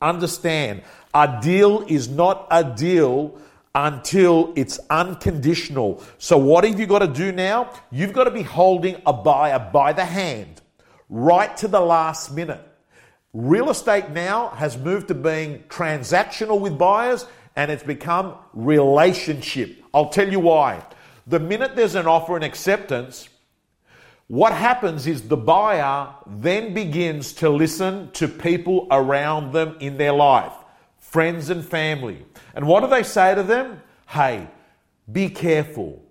Understand, a deal is not a deal until it's unconditional. So, what have you got to do now? You've got to be holding a buyer by the hand right to the last minute. Real estate now has moved to being transactional with buyers and it's become relationship. I'll tell you why. The minute there's an offer and acceptance, what happens is the buyer then begins to listen to people around them in their life, friends and family. And what do they say to them? Hey, be careful.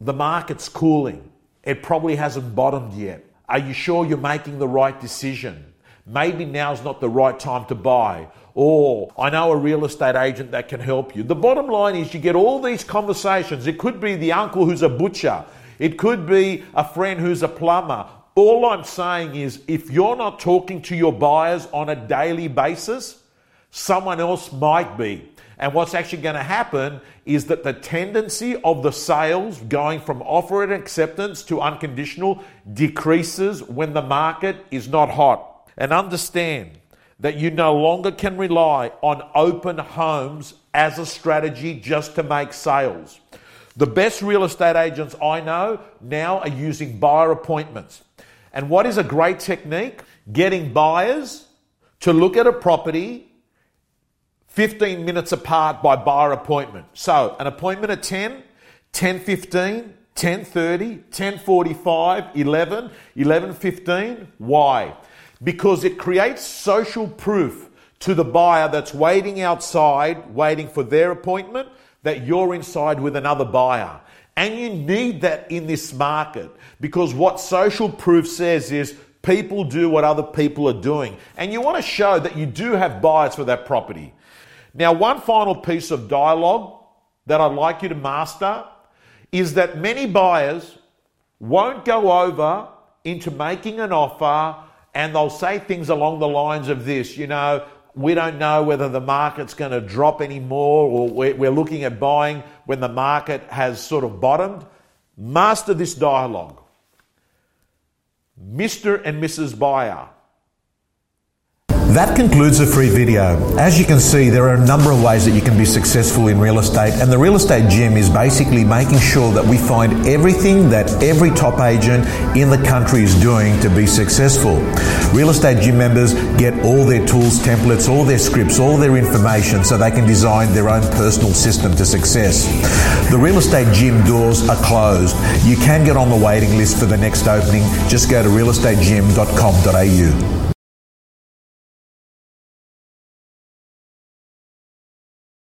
The market's cooling. It probably hasn't bottomed yet. Are you sure you're making the right decision? Maybe now's not the right time to buy. Or I know a real estate agent that can help you. The bottom line is you get all these conversations. It could be the uncle who's a butcher. It could be a friend who's a plumber. All I'm saying is if you're not talking to your buyers on a daily basis, someone else might be. And what's actually going to happen is that the tendency of the sales going from offer and acceptance to unconditional decreases when the market is not hot. And understand that you no longer can rely on open homes as a strategy just to make sales. The best real estate agents I know now are using buyer appointments. And what is a great technique? Getting buyers to look at a property 15 minutes apart by buyer appointment. So, an appointment at 10, 10:15, 10:30, 10:45, 11, 11:15. Why? Because it creates social proof to the buyer that's waiting outside, waiting for their appointment, that you're inside with another buyer. And you need that in this market because what social proof says is people do what other people are doing. And you want to show that you do have buyers for that property. Now, one final piece of dialogue that I'd like you to master is that many buyers won't go over into making an offer and they'll say things along the lines of this, you know, we don't know whether the market's going to drop anymore or we're looking at buying when the market has sort of bottomed. Master this dialogue. Mr. and Mrs. Buyer, that concludes the free video. As you can see, there are a number of ways that you can be successful in real estate, and the Real Estate Gym is basically making sure that we find everything that every top agent in the country is doing to be successful. Real Estate Gym members get all their tools, templates, all their scripts, all their information so they can design their own personal system to success. The Real Estate Gym doors are closed. You can get on the waiting list for the next opening. Just go to realestategym.com.au.